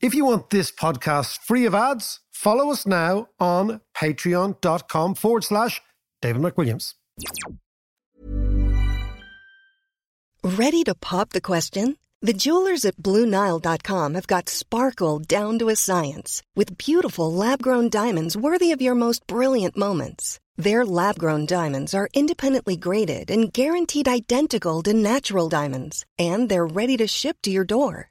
If you want this podcast free of ads, follow us now on patreon.com forward slash David McWilliams. Ready to pop the question? The jewelers at BlueNile.com have got sparkle down to a science with beautiful lab grown diamonds worthy of your most brilliant moments. Their lab grown diamonds are independently graded and guaranteed identical to natural diamonds, and they're ready to ship to your door.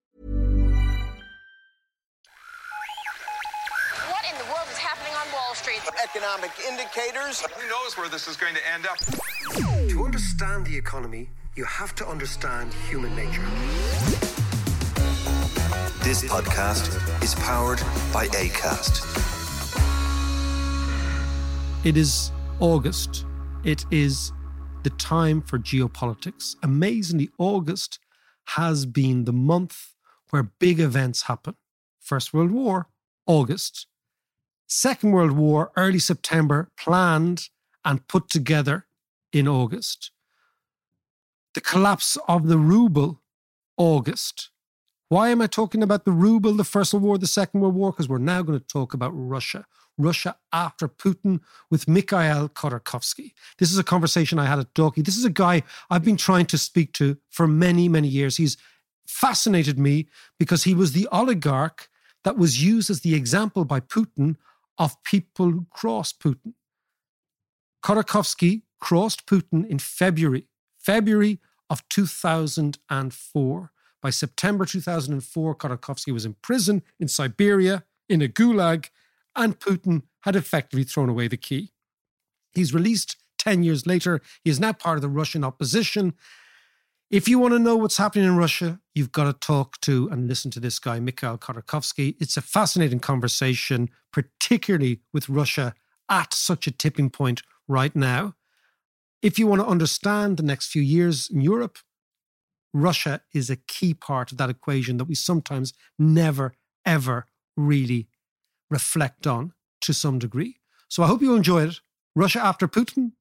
Economic indicators. Who knows where this is going to end up? To understand the economy, you have to understand human nature. This podcast is powered by ACAST. It is August. It is the time for geopolitics. Amazingly, August has been the month where big events happen. First World War, August. Second World War, early September, planned and put together in August. The collapse of the ruble, August. Why am I talking about the ruble, the First World War, the Second World War? Because we're now going to talk about Russia. Russia after Putin with Mikhail Khodorkovsky. This is a conversation I had at Dalkey. This is a guy I've been trying to speak to for many, many years. He's fascinated me because he was the oligarch that was used as the example by Putin of people who crossed Putin. Khodorkovsky crossed Putin in February, February of 2004. By September 2004, Khodorkovsky was in prison in Siberia, in a gulag, and Putin had effectively thrown away the key. He's released 10 years later. He is now part of the Russian opposition. If you want to know what's happening in Russia, you've got to talk to and listen to this guy, Mikhail Khodorkovsky. It's a fascinating conversation, particularly with Russia at such a tipping point right now. If you want to understand the next few years in Europe, Russia is a key part of that equation that we sometimes never, ever really reflect on to some degree. So I hope you enjoyed it. Russia after Putin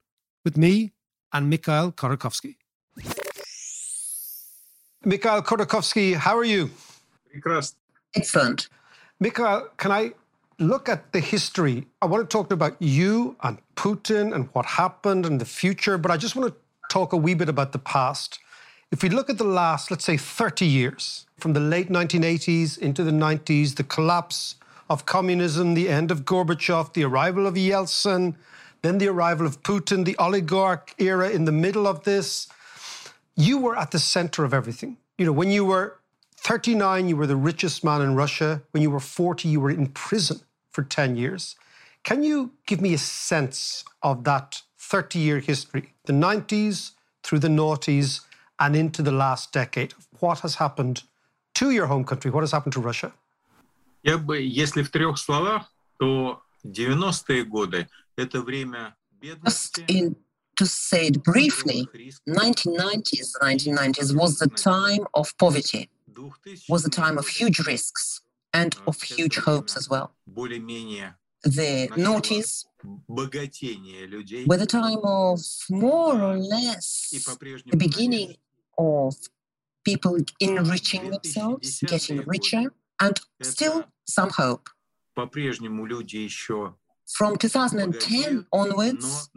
with me and Mikhail Khodorkovsky. Mikhail Khodorkovsky, how are you? Excellent. Mikhail, can I look at the history? I want to talk about you and Putin and what happened and the future, but I just want to talk a wee bit about the past. If we look at the last, let's say, 30 years, from the late 1980s into the 90s, the collapse of communism, the end of Gorbachev, the arrival of Yeltsin, then the arrival of Putin, the oligarch era in the middle of this, you were at the center of everything. You know, when you were 39, you were the richest man in Russia. When you were 40, you were in prison for 10 years. Can you give me a sense of that 30 year history, the 90s through the noughties and into the last decade? What has happened to your home country? What has happened to Russia? Я бы, если в трех словах, то 90-е годы – это время Just бедности, in, to say it briefly, 1990s, 1990s was the time of poverty, was the time of huge risks and of huge hopes as well. The noughties were the time of more or less the beginning of people enriching themselves, getting richer, and still some hope. From 2010 onwards,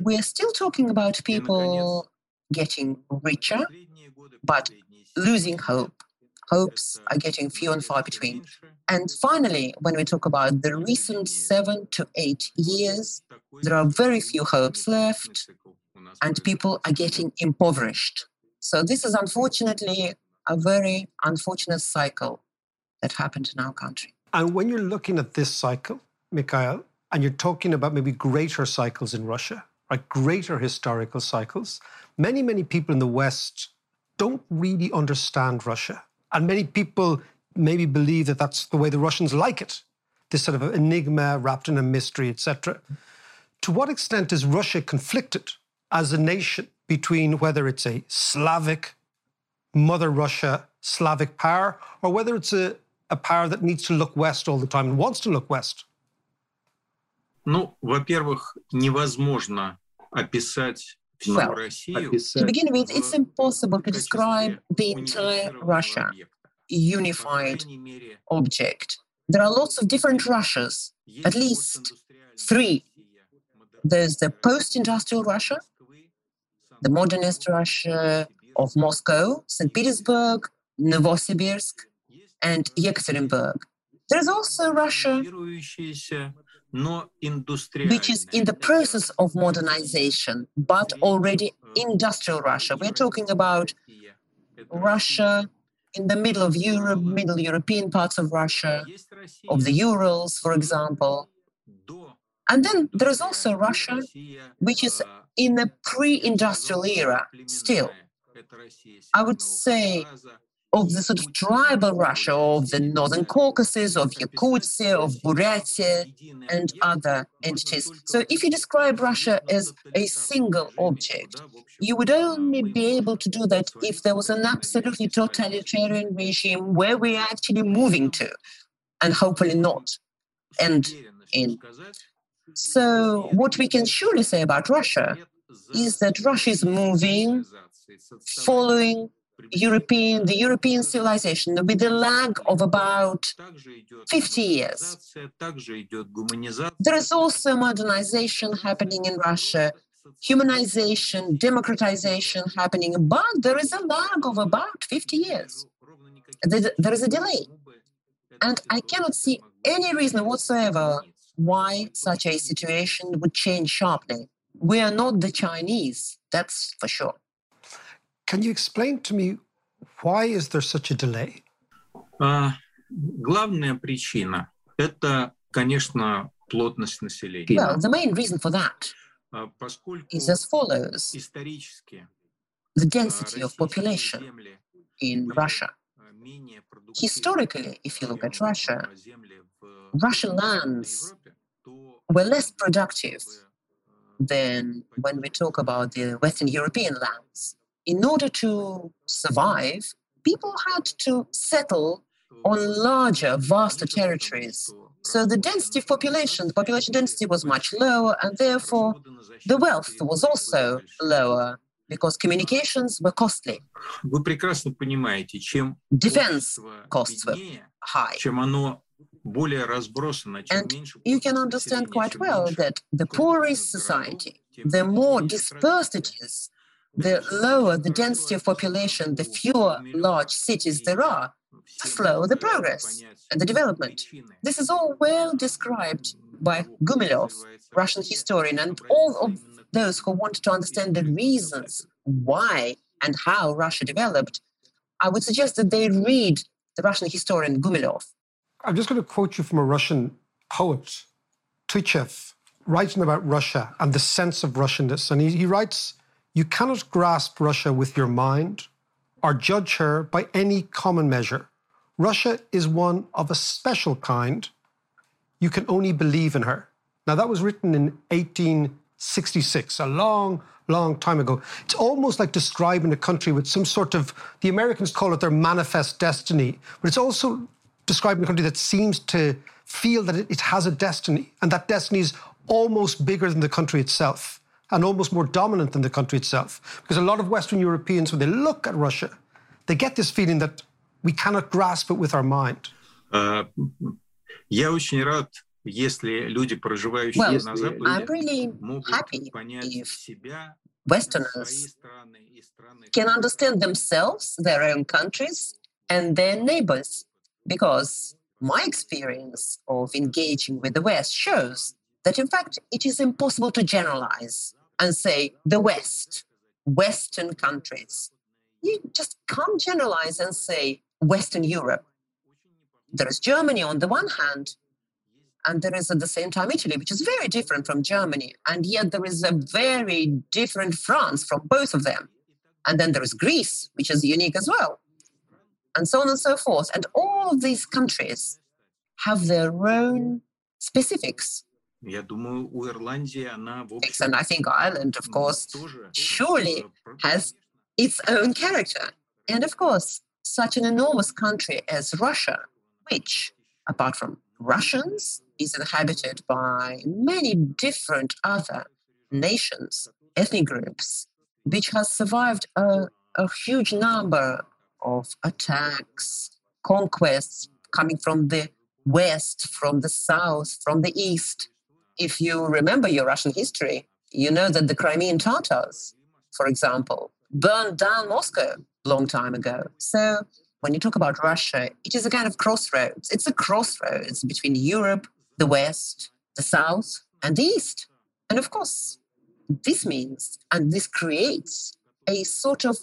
we are still talking about people getting richer, but losing hope. Hopes are getting few and far between. And finally, when we talk about the recent seven to eight years, there are very few hopes left, and people are getting impoverished. So, this is unfortunately a very unfortunate cycle that happened in our country. And when you're looking at this cycle, Mikhail, and you're talking about maybe greater cycles in Russia, right? Greater historical cycles, many, many people in the West don't really understand Russia. And many people maybe believe that that's the way the Russians like it. this sort of enigma wrapped in a mystery, etc. To what extent is Russia conflicted as a nation between whether it's a Slavic, Mother Russia, Slavic power, or whether it's a, a power that needs to look west all the time and wants to look west? Ну, во-первых, невозможно описать всю Well, Россию. To begin with, it's impossible to describe the entire Russia, unified object. There are lots of different Russias, at least three. There's the post industrial Russia, the modernist Russia of Moscow, St. Petersburg, Novosibirsk, and Yekaterinburg. There's also Russia which is in the process of modernization, but already industrial Russia. We're talking about Russia in the middle of Europe, middle European parts of Russia, of the Urals, for example. And then there is also Russia, which is in the pre industrial era still. I would say of the sort of tribal Russia of the Northern Caucasus, of Yakutia, of Buryatia, and other entities. So if you describe Russia as a single object, you would only be able to do that if there was an absolutely totalitarian regime where we're actually moving to, and hopefully not end in. So what we can surely say about Russia is that Russia is moving, following European, the European civilization with a lag of about 50 years. There is also modernization happening in Russia, humanization, democratization happening, but there is a lag of about 50 years. There is a delay. And I cannot see any reason whatsoever why such a situation would change sharply. We are not the Chinese, that's for sure. Can you explain to me why is there such a delay? А, главная причина – это, конечно, плотность населения. Well, the main reason for that А, Поскольку is as follows исторически the а, density of российские population земли in были, Russia. а, менее продуктивны, Historically, if you look at чем, Russia, а, земли в Russian Западной lands Европе, то, were less м, productive чтобы, а, than when we talk about the Western European lands. in order to survive, people had to settle on larger, vaster territories. So the density of population, the population density was much lower, and therefore the wealth was also lower because communications were costly. Defense costs were high. And you can understand quite well that the poorer society, the more dispersed it is, the lower the density of population, the fewer large cities there are, the slower the progress and the development. This is all well described by Gumilev, Russian historian, and all of those who want to understand the reasons why and how Russia developed. I would suggest that they read the Russian historian Gumilev. I'm just going to quote you from a Russian poet, Tyutchev, writing about Russia and the sense of Russianness. And he, he writes, You cannot grasp Russia with your mind or judge her by any common measure. Russia is one of a special kind. You can only believe in her. Now, that was written in 1866, a long, long time ago. It's almost like describing a country with some sort of, the Americans call it their manifest destiny, but it's also describing a country that seems to feel that it, has a destiny, and that destiny is almost bigger than the country itself and almost more dominant than the country itself. Because a lot of Western Europeans, when they look at Russia, they get this feeling that we cannot grasp it with our mind. А, Я очень рад, если люди, проживающие Well, на I'm Западе, really могут happy понять if себя, Westerners свои страны и страны can understand themselves, their own countries, and their neighbors. Because my experience of engaging with the West shows that, in fact, it is impossible to generalize and say the West, Western countries. You just can't generalize and say Western Europe. There is Germany on the one hand, and there is at the same time Italy, which is very different from Germany. And yet there is a very different France from both of them. And then there is Greece, which is unique as well. And so on and so forth. And all of these countries have their own specifics. And I think Ireland, of course, surely has its own character. And of course, such an enormous country as Russia, which, apart from Russians, is inhabited by many different other nations, ethnic groups, which has survived a, a huge number of attacks, conquests coming from the west, from the south, from the east if you remember your Russian history, you know that the Crimean Tatars, for example, burned down Moscow a long time ago. So when you talk about Russia, it is a kind of crossroads. It's a crossroads between Europe, the West, the South, and the East. And of course, this means and this creates a sort of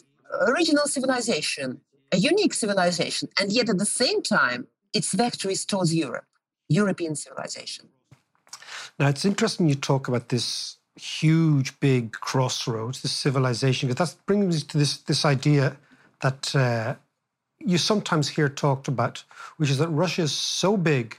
original civilization, a unique civilization, and yet at the same time, its vector is towards Europe, European civilization. Now, it's interesting you talk about this huge, big crossroads, this civilization, because that brings me to this, this idea that uh, you sometimes hear talked about, which is that Russia is so big,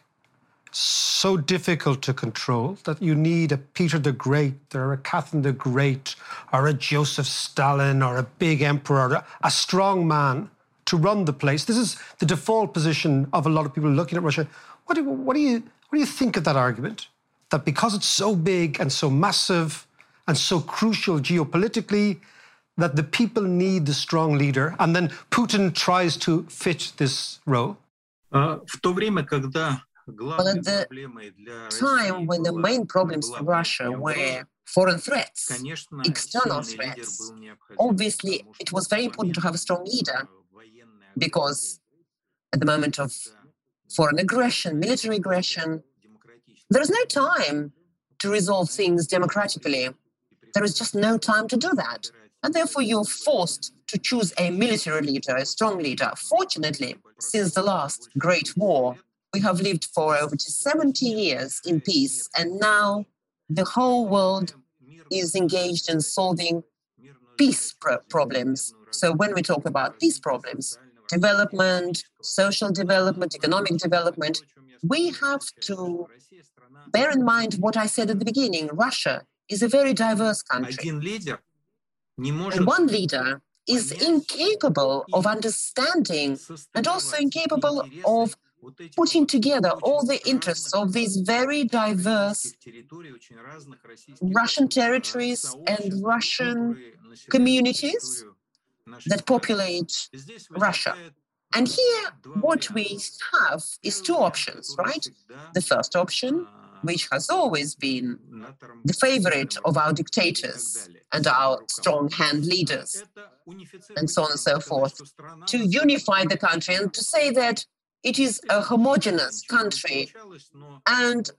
so difficult to control that you need a Peter the Great or a Catherine the Great or a Joseph Stalin or a big emperor, or a, a strong man to run the place. This is the default position of a lot of people looking at Russia. What do, what do you what do you think of that argument? That because it's so big and so massive and so crucial geopolitically, that the people need the strong leader, and then Putin tries to fit this role. А, В то время, когда Well, главной at the проблемой для time России when the была- main problems была for Russia внешняя were угроза, foreign threats, конечно, external сильный лидер threats. был необходим, Obviously, потому it что was в very important to have a strong момент, leader э, военной because агрессии at the moment of foreign aggression, military aggression, there is no time to resolve things democratically. There is just no time to do that. And therefore, you're forced to choose a military leader, a strong leader. Fortunately, since the last Great War, we have lived for over 70 years in peace, and now the whole world is engaged in solving peace pro- problems. So when we talk about peace problems, development, social development, economic development, we have to Bear in mind what I said at the beginning Russia is a very diverse country. And one leader is incapable of understanding and also incapable of putting together all the interests of these very diverse Russian territories and Russian communities that populate Russia. And here, what we have is two options, right? The first option which has always been the favorite of our dictators and our strong hand leaders, and so on and so forth, to unify the country and to say that it is a homogeneous country and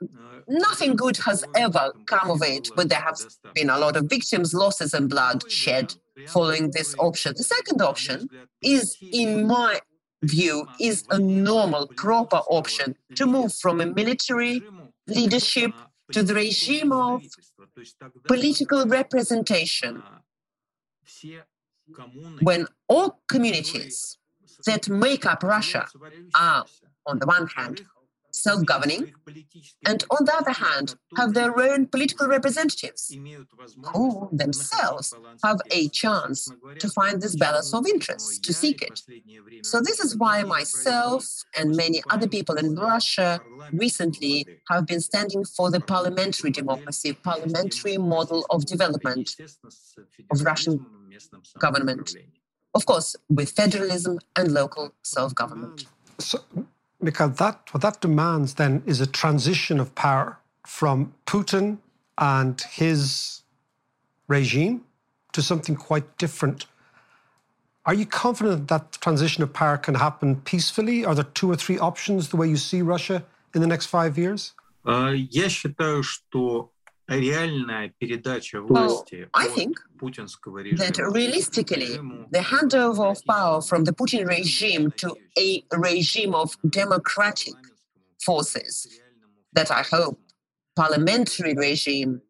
nothing good has ever come of it, but there have been a lot of victims, losses, and blood shed following this option. The second option is, in my view, is a normal, proper option to move from a military leadership to the regime of political representation, when all communities that make up Russia are, on the one hand, self governing, and on the other hand, have their own political representatives who themselves have a chance to find this balance of interests, to seek it. So, this is why myself and many other people in Russia recently have been standing for the parliamentary democracy, parliamentary model of development of Russian government. Of course, with federalism and local self government. So, Mikhail, that what that demands then is a transition of power from Putin and his regime to something quite different. Are you confident that transition of power can happen peacefully? Are there two or three options the way you see Russia in the next five years? А, Я считаю, что реальная передача Well, власти I от think путинского that режима realistically, режиму the handover of power from the Putin regime to a regime of democratic forces, that I hope parliamentary regime,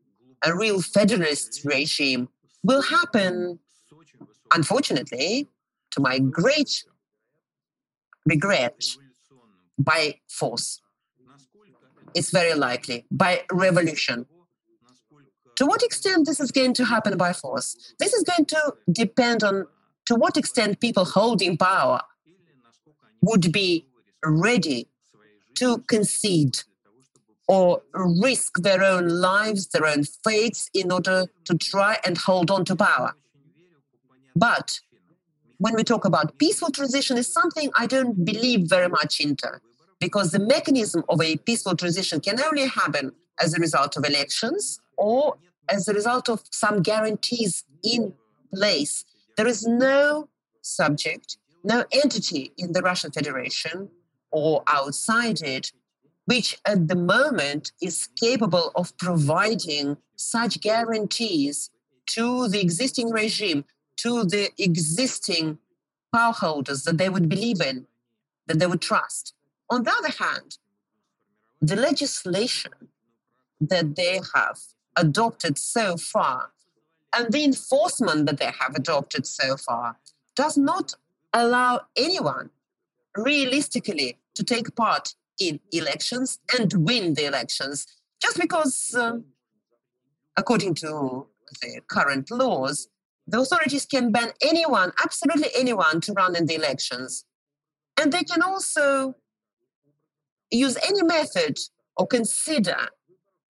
a real federalist regime, will happen, unfortunately, to my great regret, by force. It's very likely by revolution. To what extent this is going to happen by force? This is going to depend on to what extent people holding power would be ready to concede or risk their own lives, their own fates in order to try and hold on to power. But when we talk about peaceful transition is something I don't believe very much into because the mechanism of a peaceful transition can only happen as a result of elections or as a result of some guarantees in place. There is no subject, no entity in the Russian Federation or outside it which at the moment is capable of providing such guarantees to the existing regime, to the existing power holders that they would believe in, that they would trust. On the other hand, the legislation that they have adopted so far and the enforcement that they have adopted so far does not allow anyone realistically to take part in elections and win the elections just because, um, according to the current laws, the authorities can ban anyone, absolutely anyone, to run in the elections. And they can also use any method or consider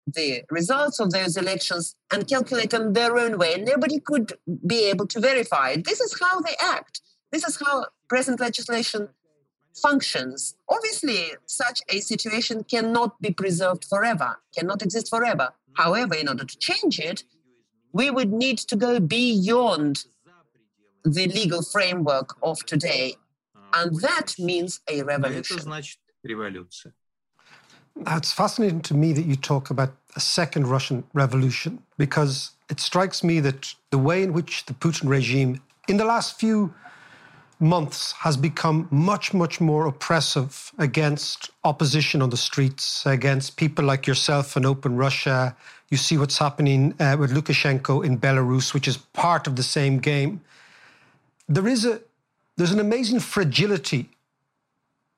the results of those elections and calculate them their own way. And nobody could be able to verify it. This is how they act. This is how present legislation functions. Obviously, such a situation cannot be preserved forever, cannot exist forever. However, in order to change it, we would need to go beyond the legal framework of today. And that means a revolution. It's fascinating to me that you talk about a second Russian revolution because it strikes me that the way in which the Putin regime, in the last few months has become much, much more oppressive against opposition on the streets, against people like yourself and Open Russia. You see what's happening uh, with Lukashenko in Belarus, which is part of the same game. There is a there's an amazing fragility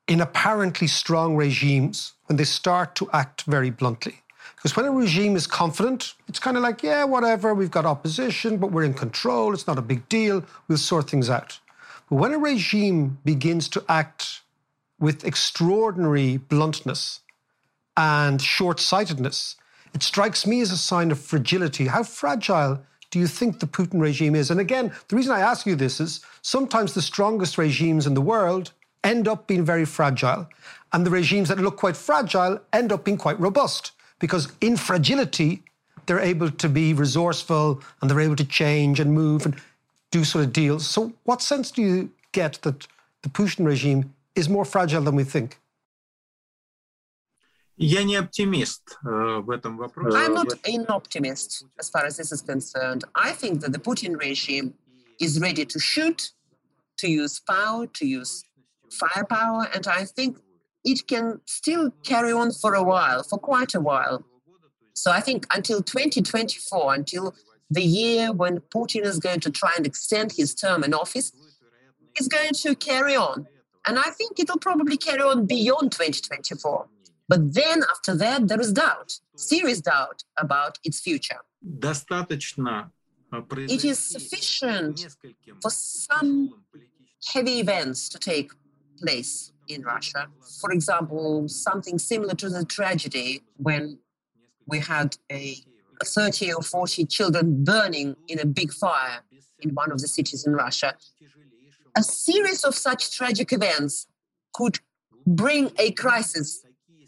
in apparently strong regimes when they start to act very bluntly. Because when a regime is confident, it's kind of like, yeah, whatever, we've got opposition, but we're in control, it's not a big deal, we'll sort things out. But when a regime begins to act with extraordinary bluntness and short sightedness, it strikes me as a sign of fragility. How fragile do you think the Putin regime is? And again, the reason I ask you this is sometimes the strongest regimes in the world end up being very fragile. And the regimes that look quite fragile end up being quite robust because in fragility, they're able to be resourceful and they're able to change and move. And do sort of deals. So, what sense do you get that the Putin regime is more fragile than we think? Я не оптимист в этом вопросе. I'm not an optimist as far as this is concerned. I think that the Putin regime is ready to shoot, to use power, to use firepower, and I think it can still carry on for a while, for quite a while. So I think until 2024, until the year when Putin is going to try and extend his term in office is going to carry on. And I think it'll probably carry on beyond 2024. But then after that, there is doubt, serious doubt about its future. It is sufficient for some heavy events to take place in Russia. For example, something similar to the tragedy when we had a 30 or 40 children burning in a big fire in one of the cities in Russia. A series of such tragic events could bring a crisis,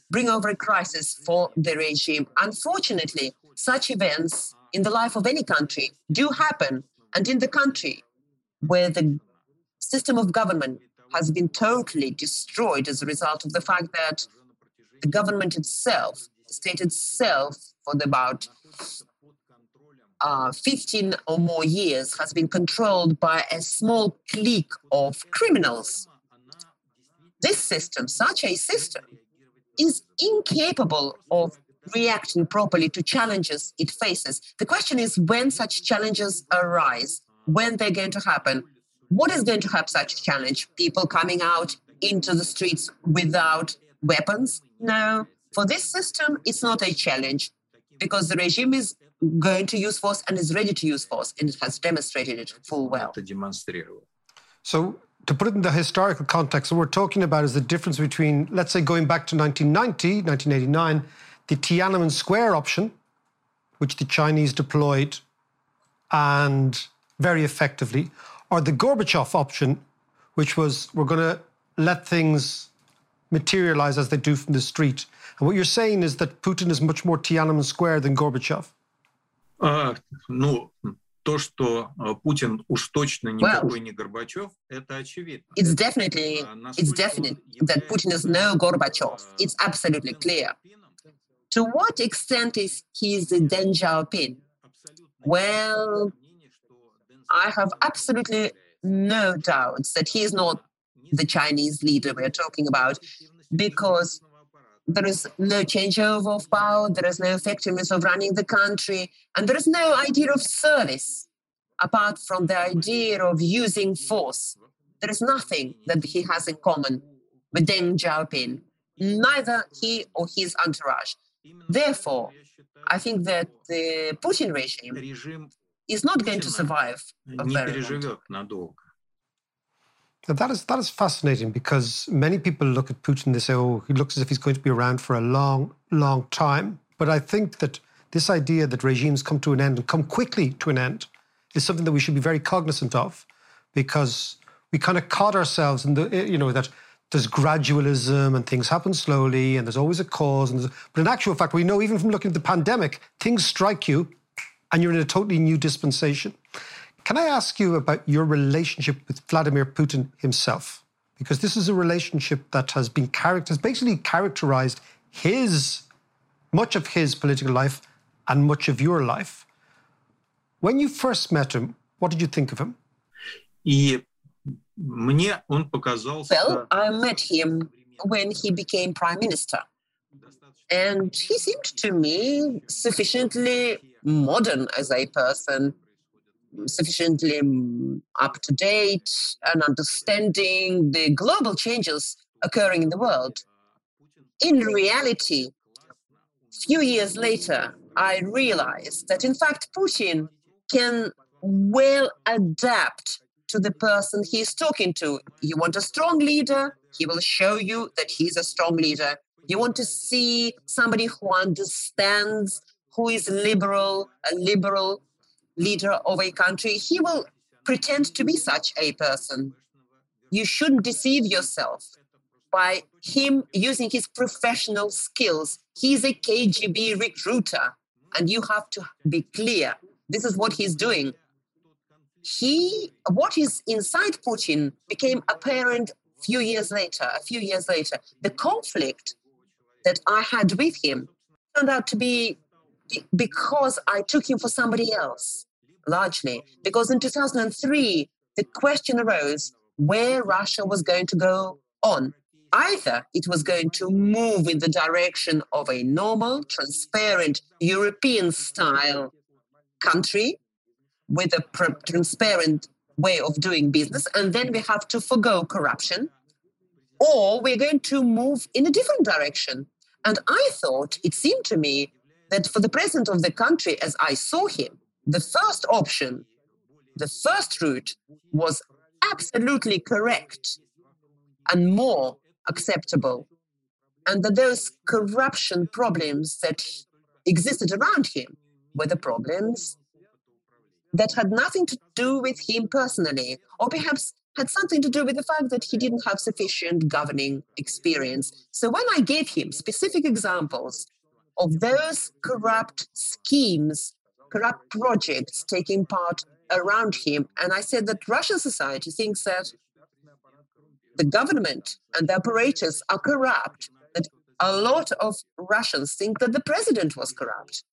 bring over a crisis for the regime. Unfortunately, such events in the life of any country do happen. And in the country where the system of government has been totally destroyed as a result of the fact that the government itself, the state itself, for about uh, 15 or more years has been controlled by a small clique of criminals. This system, such a system, is incapable of reacting properly to challenges it faces. The question is when such challenges arise, when they're going to happen what is going to have such a challenge? People coming out into the streets without weapons? No. For this system, it's not a challenge because the regime is going to use force and is ready to use force and it has demonstrated it full well. So, to put it in the historical context, what we're talking about is the difference between, let's say, going back to 1990, 1989, the Tiananmen Square option, which the Chinese deployed and very effectively, or the Gorbachev option, which was we're going to let things materialize as they do from the street. And what you're saying is that Putin is much more Tiananmen Square than Gorbachev. А, ну, то, что а, Путин уж точно никакой не Горбачев, это очевидно. It's definitely, А it's насколько definite он that Putin is no является, Gorbachev. а, It's absolutely clear. Xiaoping'ом, To what extent is he the Deng Xiaoping? абсолютно Well, I have absolutely no doubts that he is not the Chinese leader we are talking about because there is no changeover of power, there is no effectiveness of running the country, and there is no idea of service apart from the idea of using force. There is nothing that he has in common with Deng Xiaoping, neither he or his entourage. Therefore, I think that the Putin regime is not going to survive a не very long time. переживет надолго. Now that is that is fascinating because many people look at Putin and they say, "Oh, he looks as if he's going to be around for a long, long time." But I think that this idea that regimes come to an end and come quickly to an end is something that we should be very cognizant of, because we kind of caught ourselves in the you know that there's gradualism and things happen slowly and there's always a cause. And there's- but in actual fact, we know even from looking at the pandemic, things strike you, and you're in a totally new dispensation. Can I ask you about your relationship with Vladimir Putin himself? Because this is a relationship that has been character, has basically characterized his, much of his political life and much of your life. When you first met him, what did you think of him? Well, I met him when he became prime minister. And he seemed to me sufficiently modern as a person, sufficiently mm, up to date and understanding the global changes occurring in the world. In reality, a few years later, I realized that in fact Putin can well adapt to the person he's talking to. You want a strong leader, he will show you that he's a strong leader. You want to see somebody who understands, who is liberal, a liberal leader of a country, he will pretend to be such a person. You shouldn't deceive yourself by him using his professional skills. He's a KGB recruiter, and you have to be clear. This is what he's doing. He, what is inside Putin became apparent a few years later. A few years later, the conflict that I had with him turned out to be be- because I took him for somebody else, largely. Because in 2003, the question arose where Russia was going to go on. Either it was going to move in the direction of a normal, transparent, European style country with a pr- transparent way of doing business, and then we have to forego corruption, or we're going to move in a different direction. And I thought, it seemed to me that for the president of the country, as I saw him, the first option, the first route was absolutely correct and more acceptable. And that those corruption problems that existed around him were the problems that had nothing to do with him personally, or perhaps had something to do with the fact that he didn't have sufficient governing experience. So when I gave him specific examples of those corrupt schemes, corrupt projects taking part around him, and I said that Russian society thinks that the government and the apparatus are corrupt, that a lot of Russians think that the president was corrupt,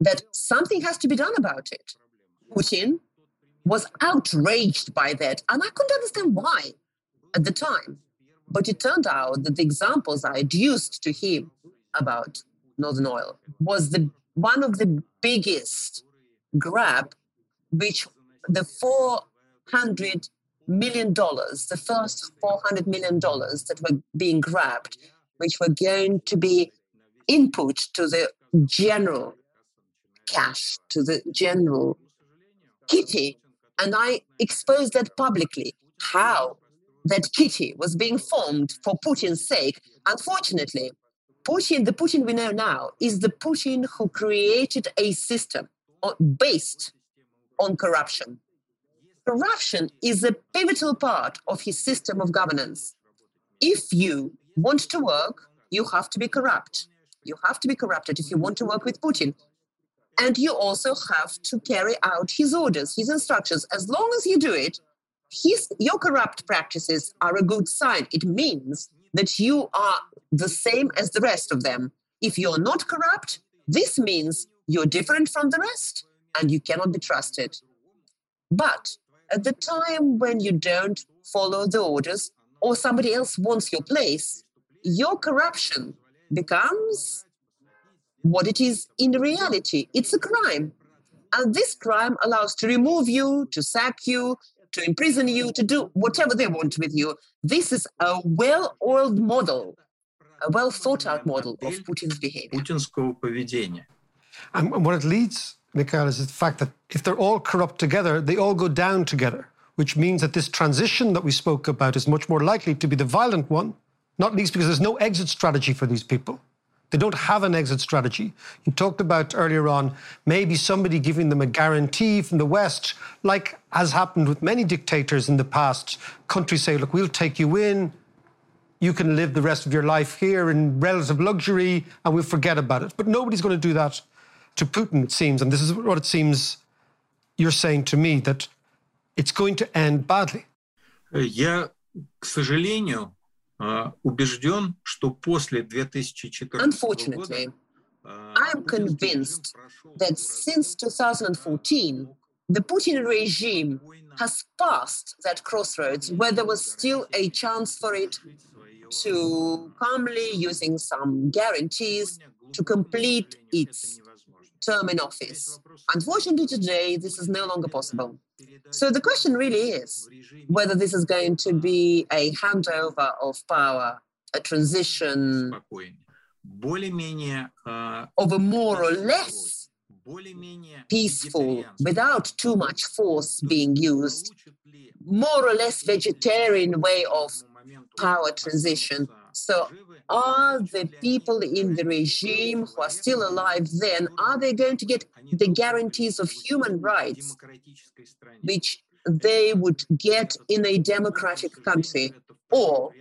that something has to be done about it. Putin was outraged by that, and I couldn't understand why at the time. But it turned out that the examples I adduced to him about Northern Oil was the one of the biggest grab, which the 400 million dollars, the first 400 million dollars that were being grabbed, which were going to be input to the general cash, to the general kitty. And I exposed that publicly how that kitty was being formed for Putin's sake. Unfortunately, Putin, the Putin we know now, is the Putin who created a system based on corruption. Corruption is a pivotal part of his system of governance. If you want to work, you have to be corrupt. You have to be corrupted if you want to work with Putin. And you also have to carry out his orders, his instructions. As long as you do it, his, your corrupt practices are a good sign. It means that you are the same as the rest of them. If you're not corrupt, this means you're different from the rest and you cannot be trusted. But at the time when you don't follow the orders or somebody else wants your place, your corruption becomes what it is in reality. It's a crime. And this crime allows to remove you, to sack you, to imprison you, to do whatever they want with you. This is a well oiled model, a well thought out model of Putin's behavior. And what it leads, Mikhail, is the fact that if they're all corrupt together, they all go down together, which means that this transition that we spoke about is much more likely to be the violent one, not least because there's no exit strategy for these people. They don't have an exit strategy. You talked about earlier on maybe somebody giving them a guarantee from the West, like has happened with many dictators in the past. Countries say, look, we'll take you in You can live the rest of your life here in relative luxury and we'll forget about it. But nobody's going to do that to Putin, it seems. And this is what it seems you're saying to me that it's going to end badly. Я, к сожалению, убежден, что после 2014 Unfortunately, I am convinced that since 2014, the Putin regime has passed that crossroads where there was still a chance for it to calmly, using some guarantees, to complete its term in office. Unfortunately, today, this is no longer possible. So the question really is whether this is going to be a handover of power, a transition of a more or less peaceful, without too much force being used, more or less vegetarian way of power transition. So are the people in the regime who are still alive then, are they going to get the guarantees of human rights which they would get in a democratic country? Or,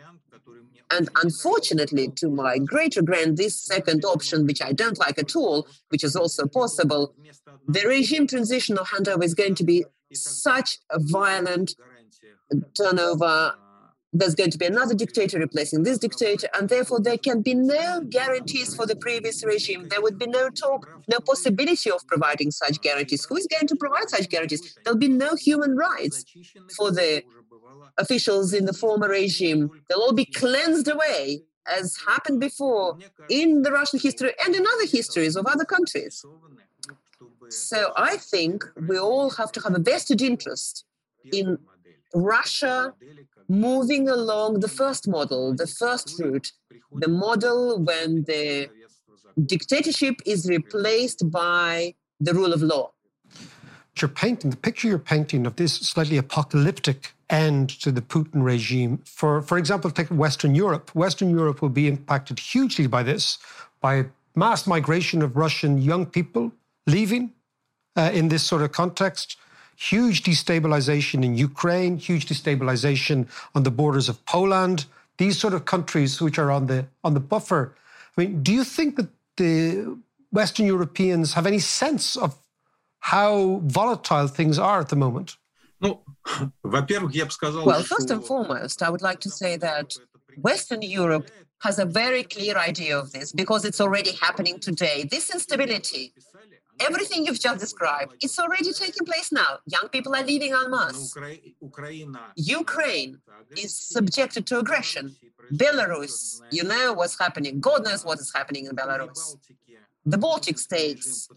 and unfortunately, to my great regret, this second option, which I don't like at all, which is also possible, the regime transition or handover is going to be such a violent turnover there's going to be another dictator replacing this dictator, and therefore there can be no guarantees for the previous regime. There would be no talk, no possibility of providing such guarantees. Who is going to provide such guarantees? There'll be no human rights for the officials in the former regime. They'll all be cleansed away, as happened before in the Russian history and in other histories of other countries. So I think we all have to have a vested interest in Russia moving along the first model, the first route, the model when the dictatorship is replaced by the rule of law. You're painting the picture you're painting of this slightly apocalyptic end to the Putin regime. For, for example, take Western Europe. Western Europe will be impacted hugely by this, by mass migration of Russian young people leaving uh, in this sort of context huge destabilization in Ukraine, huge destabilization on the borders of Poland, these sort of countries which are on the on the buffer. I mean, do you think that the Western Europeans have any sense of how volatile things are at the moment? well, first and foremost, I would like to say that Western Europe has a very clear idea of this because it's already happening today. This instability everything you've just described, it's already taking place now. Young people are leaving en masse. Ukraine is subjected to aggression. Belarus, you know what's happening. God knows what is happening in Belarus. The Baltic states,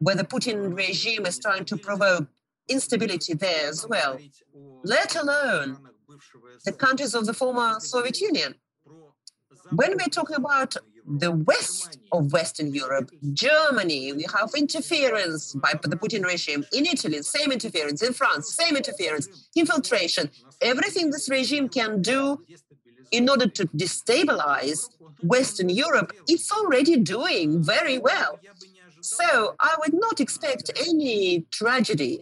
where the Putin regime is trying to provoke instability there as well, let alone the countries of the former Soviet Union. When we're talking about the west of Western Europe, Germany, we have interference by the Putin regime. In Italy, same interference. In France, same interference. Infiltration. Everything this regime can do in order to destabilize Western Europe, it's already doing very well. So I would not expect any tragedy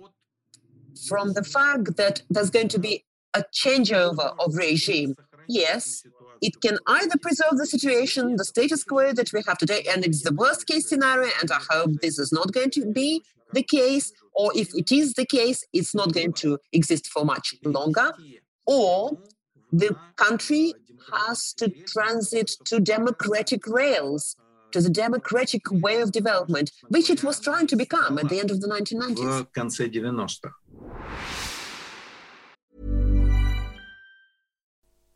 from the fact that there's going to be a changeover of regime. Yes, it can either preserve the situation, the status quo that we have today, and it's the worst case scenario, and I hope this is not going to be the case, or if it is the case, it's not going to exist for much longer, or the country has to transit to democratic rails, to the democratic way of development, which it was trying to become at the end of the 1990s.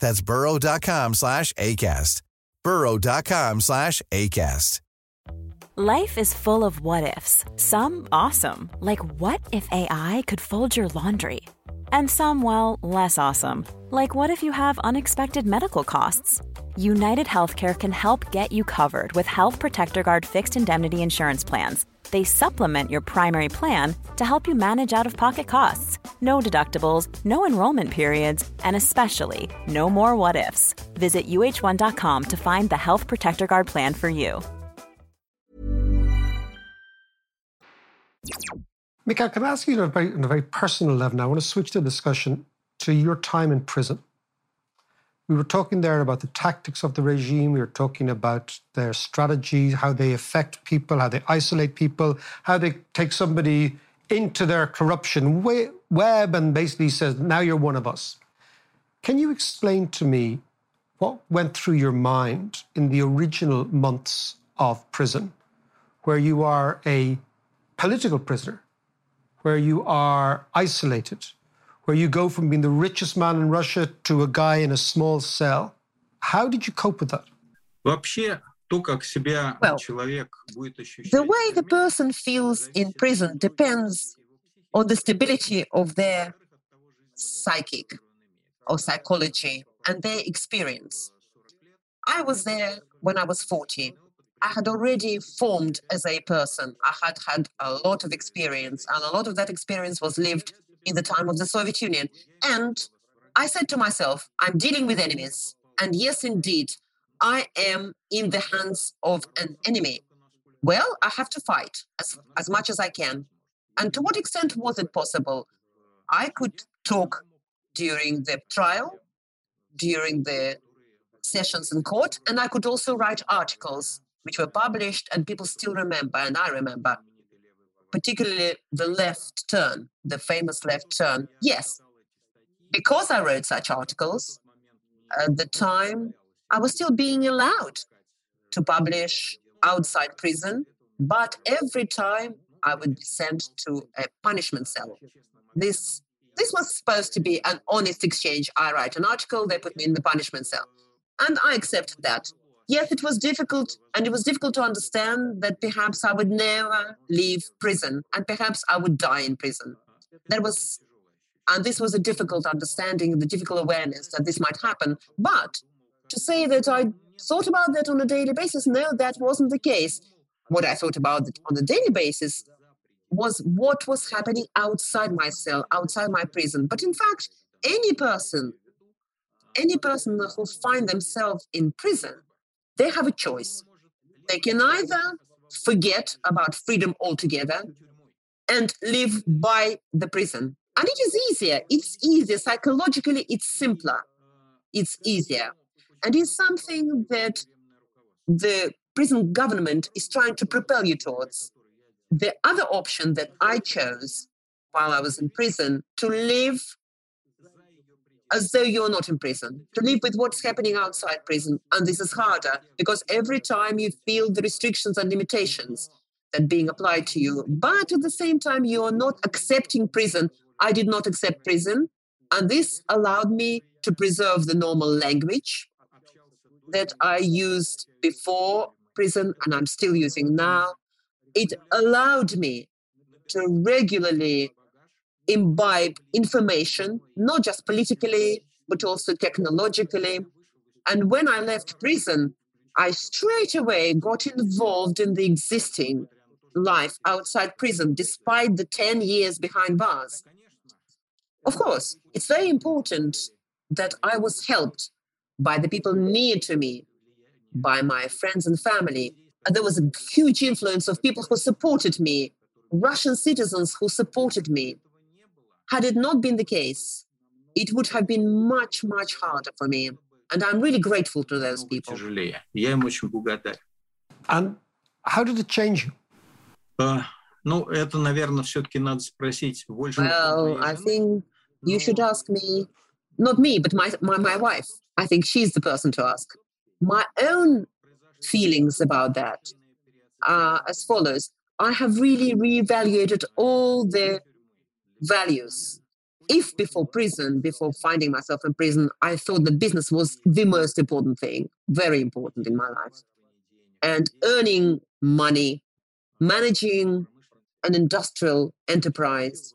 That's burrow.com slash ACAST. burrow.com slash ACAST. Life is full of what ifs. Some awesome, like what if AI could fold your laundry? And some, well, less awesome, like what if you have unexpected medical costs? United Healthcare can help get you covered with Health Protector Guard fixed indemnity insurance plans. They supplement your primary plan to help you manage out of pocket costs. No deductibles, no enrollment periods, and especially no more what ifs. Visit uh1.com to find the Health Protector Guard plan for you. Mikhail, can I ask you about, on a very personal level now? I want to switch the discussion to your time in prison. We were talking there about the tactics of the regime. We were talking about their strategies, how they affect people, how they isolate people, how they take somebody into their corruption web and basically says, now you're one of us. Can you explain to me what went through your mind in the original months of prison, where you are a political prisoner, where you are isolated, where you go from being the richest man in Russia to a guy in a small cell. How did you cope with that? Well, the way the person feels in prison depends on the stability of their psychic or psychology and their experience. I was there when I was 40. I had already formed as a person. I had had a lot of experience, and a lot of that experience was lived in the time of the Soviet Union. And I said to myself, I'm dealing with enemies. And yes, indeed, I am in the hands of an enemy. Well, I have to fight as, as much as I can. And to what extent was it possible? I could talk during the trial, during the sessions in court, and I could also write articles which were published and people still remember, and I remember particularly the left turn, the famous left turn. Yes, because I wrote such articles, at the time I was still being allowed to publish outside prison, but every time I would be sent to a punishment cell. This this was supposed to be an honest exchange. I write an article, they put me in the punishment cell. And I accepted that. Yes, it was difficult, and it was difficult to understand that perhaps I would never leave prison, and perhaps I would die in prison. That was, and this was a difficult understanding, the difficult awareness that this might happen. But to say that I thought about that on a daily basis, no, that wasn't the case. What I thought about on a daily basis was what was happening outside my cell, outside my prison. But in fact, any person, any person who find themselves in prison they have a choice. They can either forget about freedom altogether and live by the prison. And it is easier. It's easier. Psychologically, it's simpler. It's easier. And it's something that the prison government is trying to propel you towards. The other option that I chose while I was in prison to live as though you're not in prison, to live with what's happening outside prison. And this is harder because every time you feel the restrictions and limitations that being applied to you, but at the same time, you're not accepting prison. I did not accept prison. And this allowed me to preserve the normal language that I used before prison and I'm still using now. It allowed me to regularly imbibe information, not just politically, but also technologically. And when I left prison, I straight away got involved in the existing life outside prison, despite the 10 years behind bars. Of course, it's very important that I was helped by the people near to me, by my friends and family. And there was a huge influence of people who supported me, Russian citizens who supported me. Had it not been the case, it would have been much, much harder for me. And I'm really grateful to those people. And how did it change you? Ну, это, наверное, все-таки надо спросить больше. Well, I think you should ask me, not me, but my, my, my wife. I think she's the person to ask. My own feelings about that are as follows. I have really reevaluated all the values. If before prison, before finding myself in prison, I thought that business was the most important thing, very important in my life, and earning money, managing an industrial enterprise,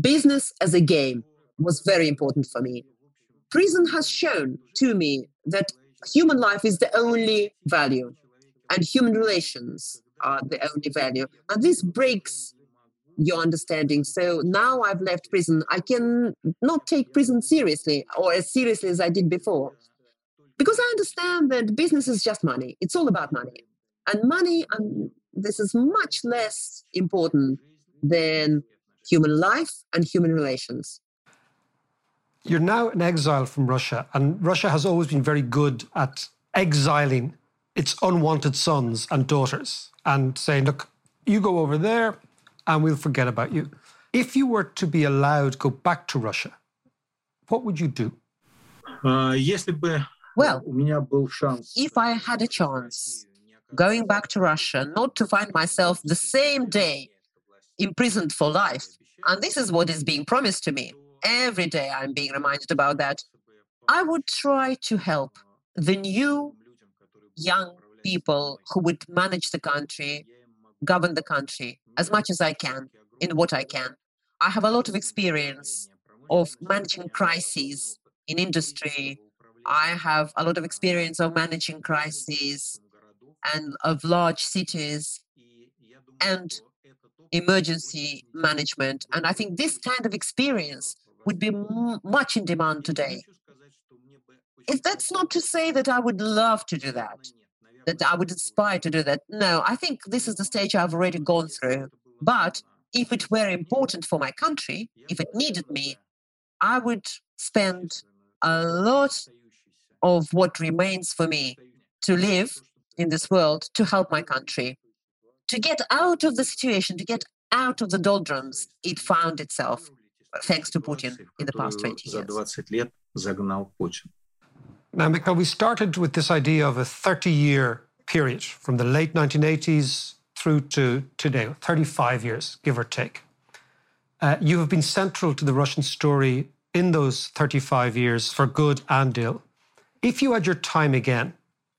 business as a game was very important for me. Prison has shown to me that human life is the only value and human relations are the only value. And this breaks your understanding. So now I've left prison. I can not take prison seriously or as seriously as I did before. Because I understand that business is just money. It's all about money. And money, and this is much less important than human life and human relations. You're now in exile from Russia, and Russia has always been very good at exiling its unwanted sons and daughters and saying, look, you go over there, and we'll forget about you. If you were to be allowed to go back to Russia, what would you do? Well, if I had a chance going back to Russia, not to find myself the same day imprisoned for life, and this is what is being promised to me. Every day I'm being reminded about that. I would try to help the new young people who would manage the country, govern the country as much as I can in what I can. I have a lot of experience of managing crises in industry. I have a lot of experience of managing crises and of large cities and emergency management. And I think this kind of experience would be much in demand today. If that's not to say that I would love to do that that I would aspire to do that. No, I think this is the stage I've already gone through. But if it were important for my country, if it needed me, I would spend a lot of what remains for me to live in this world to help my country, to get out of the situation, to get out of the doldrums it found itself, thanks to Putin in the past 20 years. Now, Mikhail, we started with this idea of a 30 year period from the late 1980s through to today, 35 years, give or take. Uh, you have been central to the Russian story in those 35 years for good and ill. If you had your time again,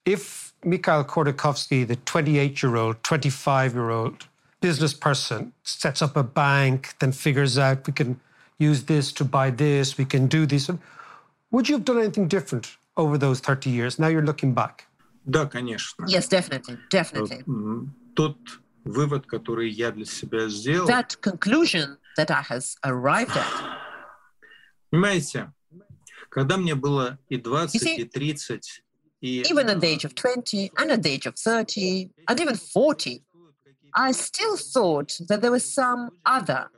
if Mikhail Khodorkovsky, the 28 year old, 25 year old business person, sets up a bank, then figures out we can use this to buy this, we can do this, would you have done anything different over those 30 years? Now you're looking back. Да, конечно. Yes, definitely, definitely. Тот вывод, который я для себя сделал. That conclusion that I has arrived at. Понимаете, когда мне было и 20, see, и 30, и... Even at the age of 20, and at the age of 30, and even 40, I still thought that there were some other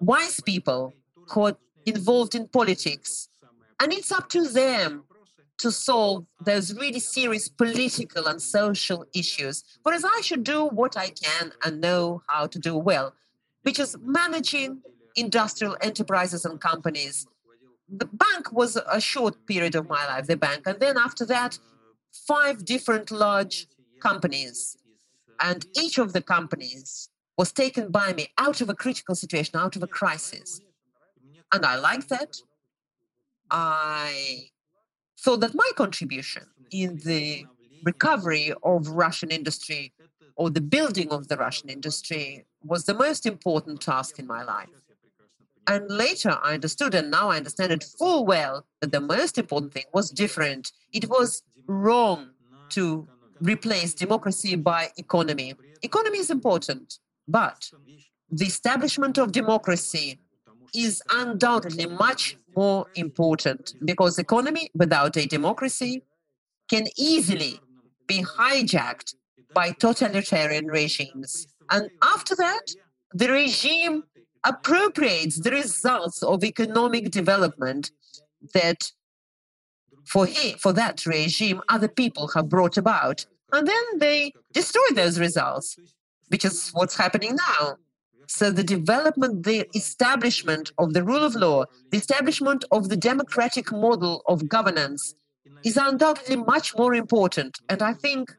wise people who are involved in politics. And it's up to them to solve those really serious political and social issues. Whereas I should do what I can and know how to do well, which is managing industrial enterprises and companies. The bank was a short period of my life, the bank. And then after that, five different large companies. And each of the companies was taken by me out of a critical situation, out of a crisis. And I like that. I thought that my contribution in the recovery of Russian industry or the building of the Russian industry was the most important task in my life. And later I understood, and now I understand it full well, that the most important thing was different. It was wrong to replace democracy by economy. Economy is important, but the establishment of democracy is undoubtedly much more important because economy without a democracy can easily be hijacked by totalitarian regimes. And after that, the regime appropriates the results of economic development that for, he, for that regime other people have brought about. And then they destroy those results, which is what's happening now. So the development, the establishment of the rule of law, the establishment of the democratic model of governance is undoubtedly much more important. And I think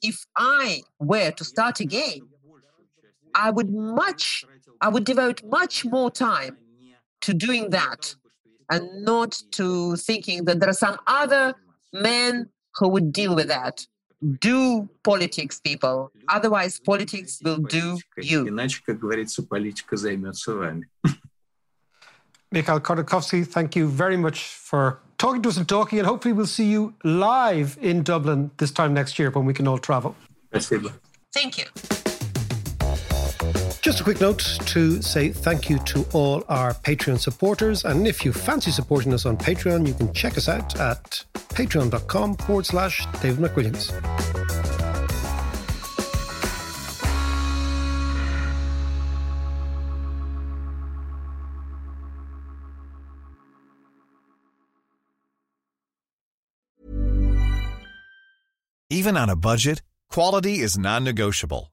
if I were to start again, I would much, I would devote much more time to doing that and not to thinking that there are some other men who would deal with that do politics, people. Otherwise, politics will do you. Иначе, как говорится, политика займется вами. Mikhail Khodorkovsky, thank you very much for talking to us and talking, and hopefully we'll see you live in Dublin this time next year when we can all travel. Спасибо. Thank you. Just a quick note to say thank you to all our Patreon supporters. And if you fancy supporting us on Patreon, you can check us out at patreon.com forward slash David McWilliams. Even on a budget, quality is non negotiable.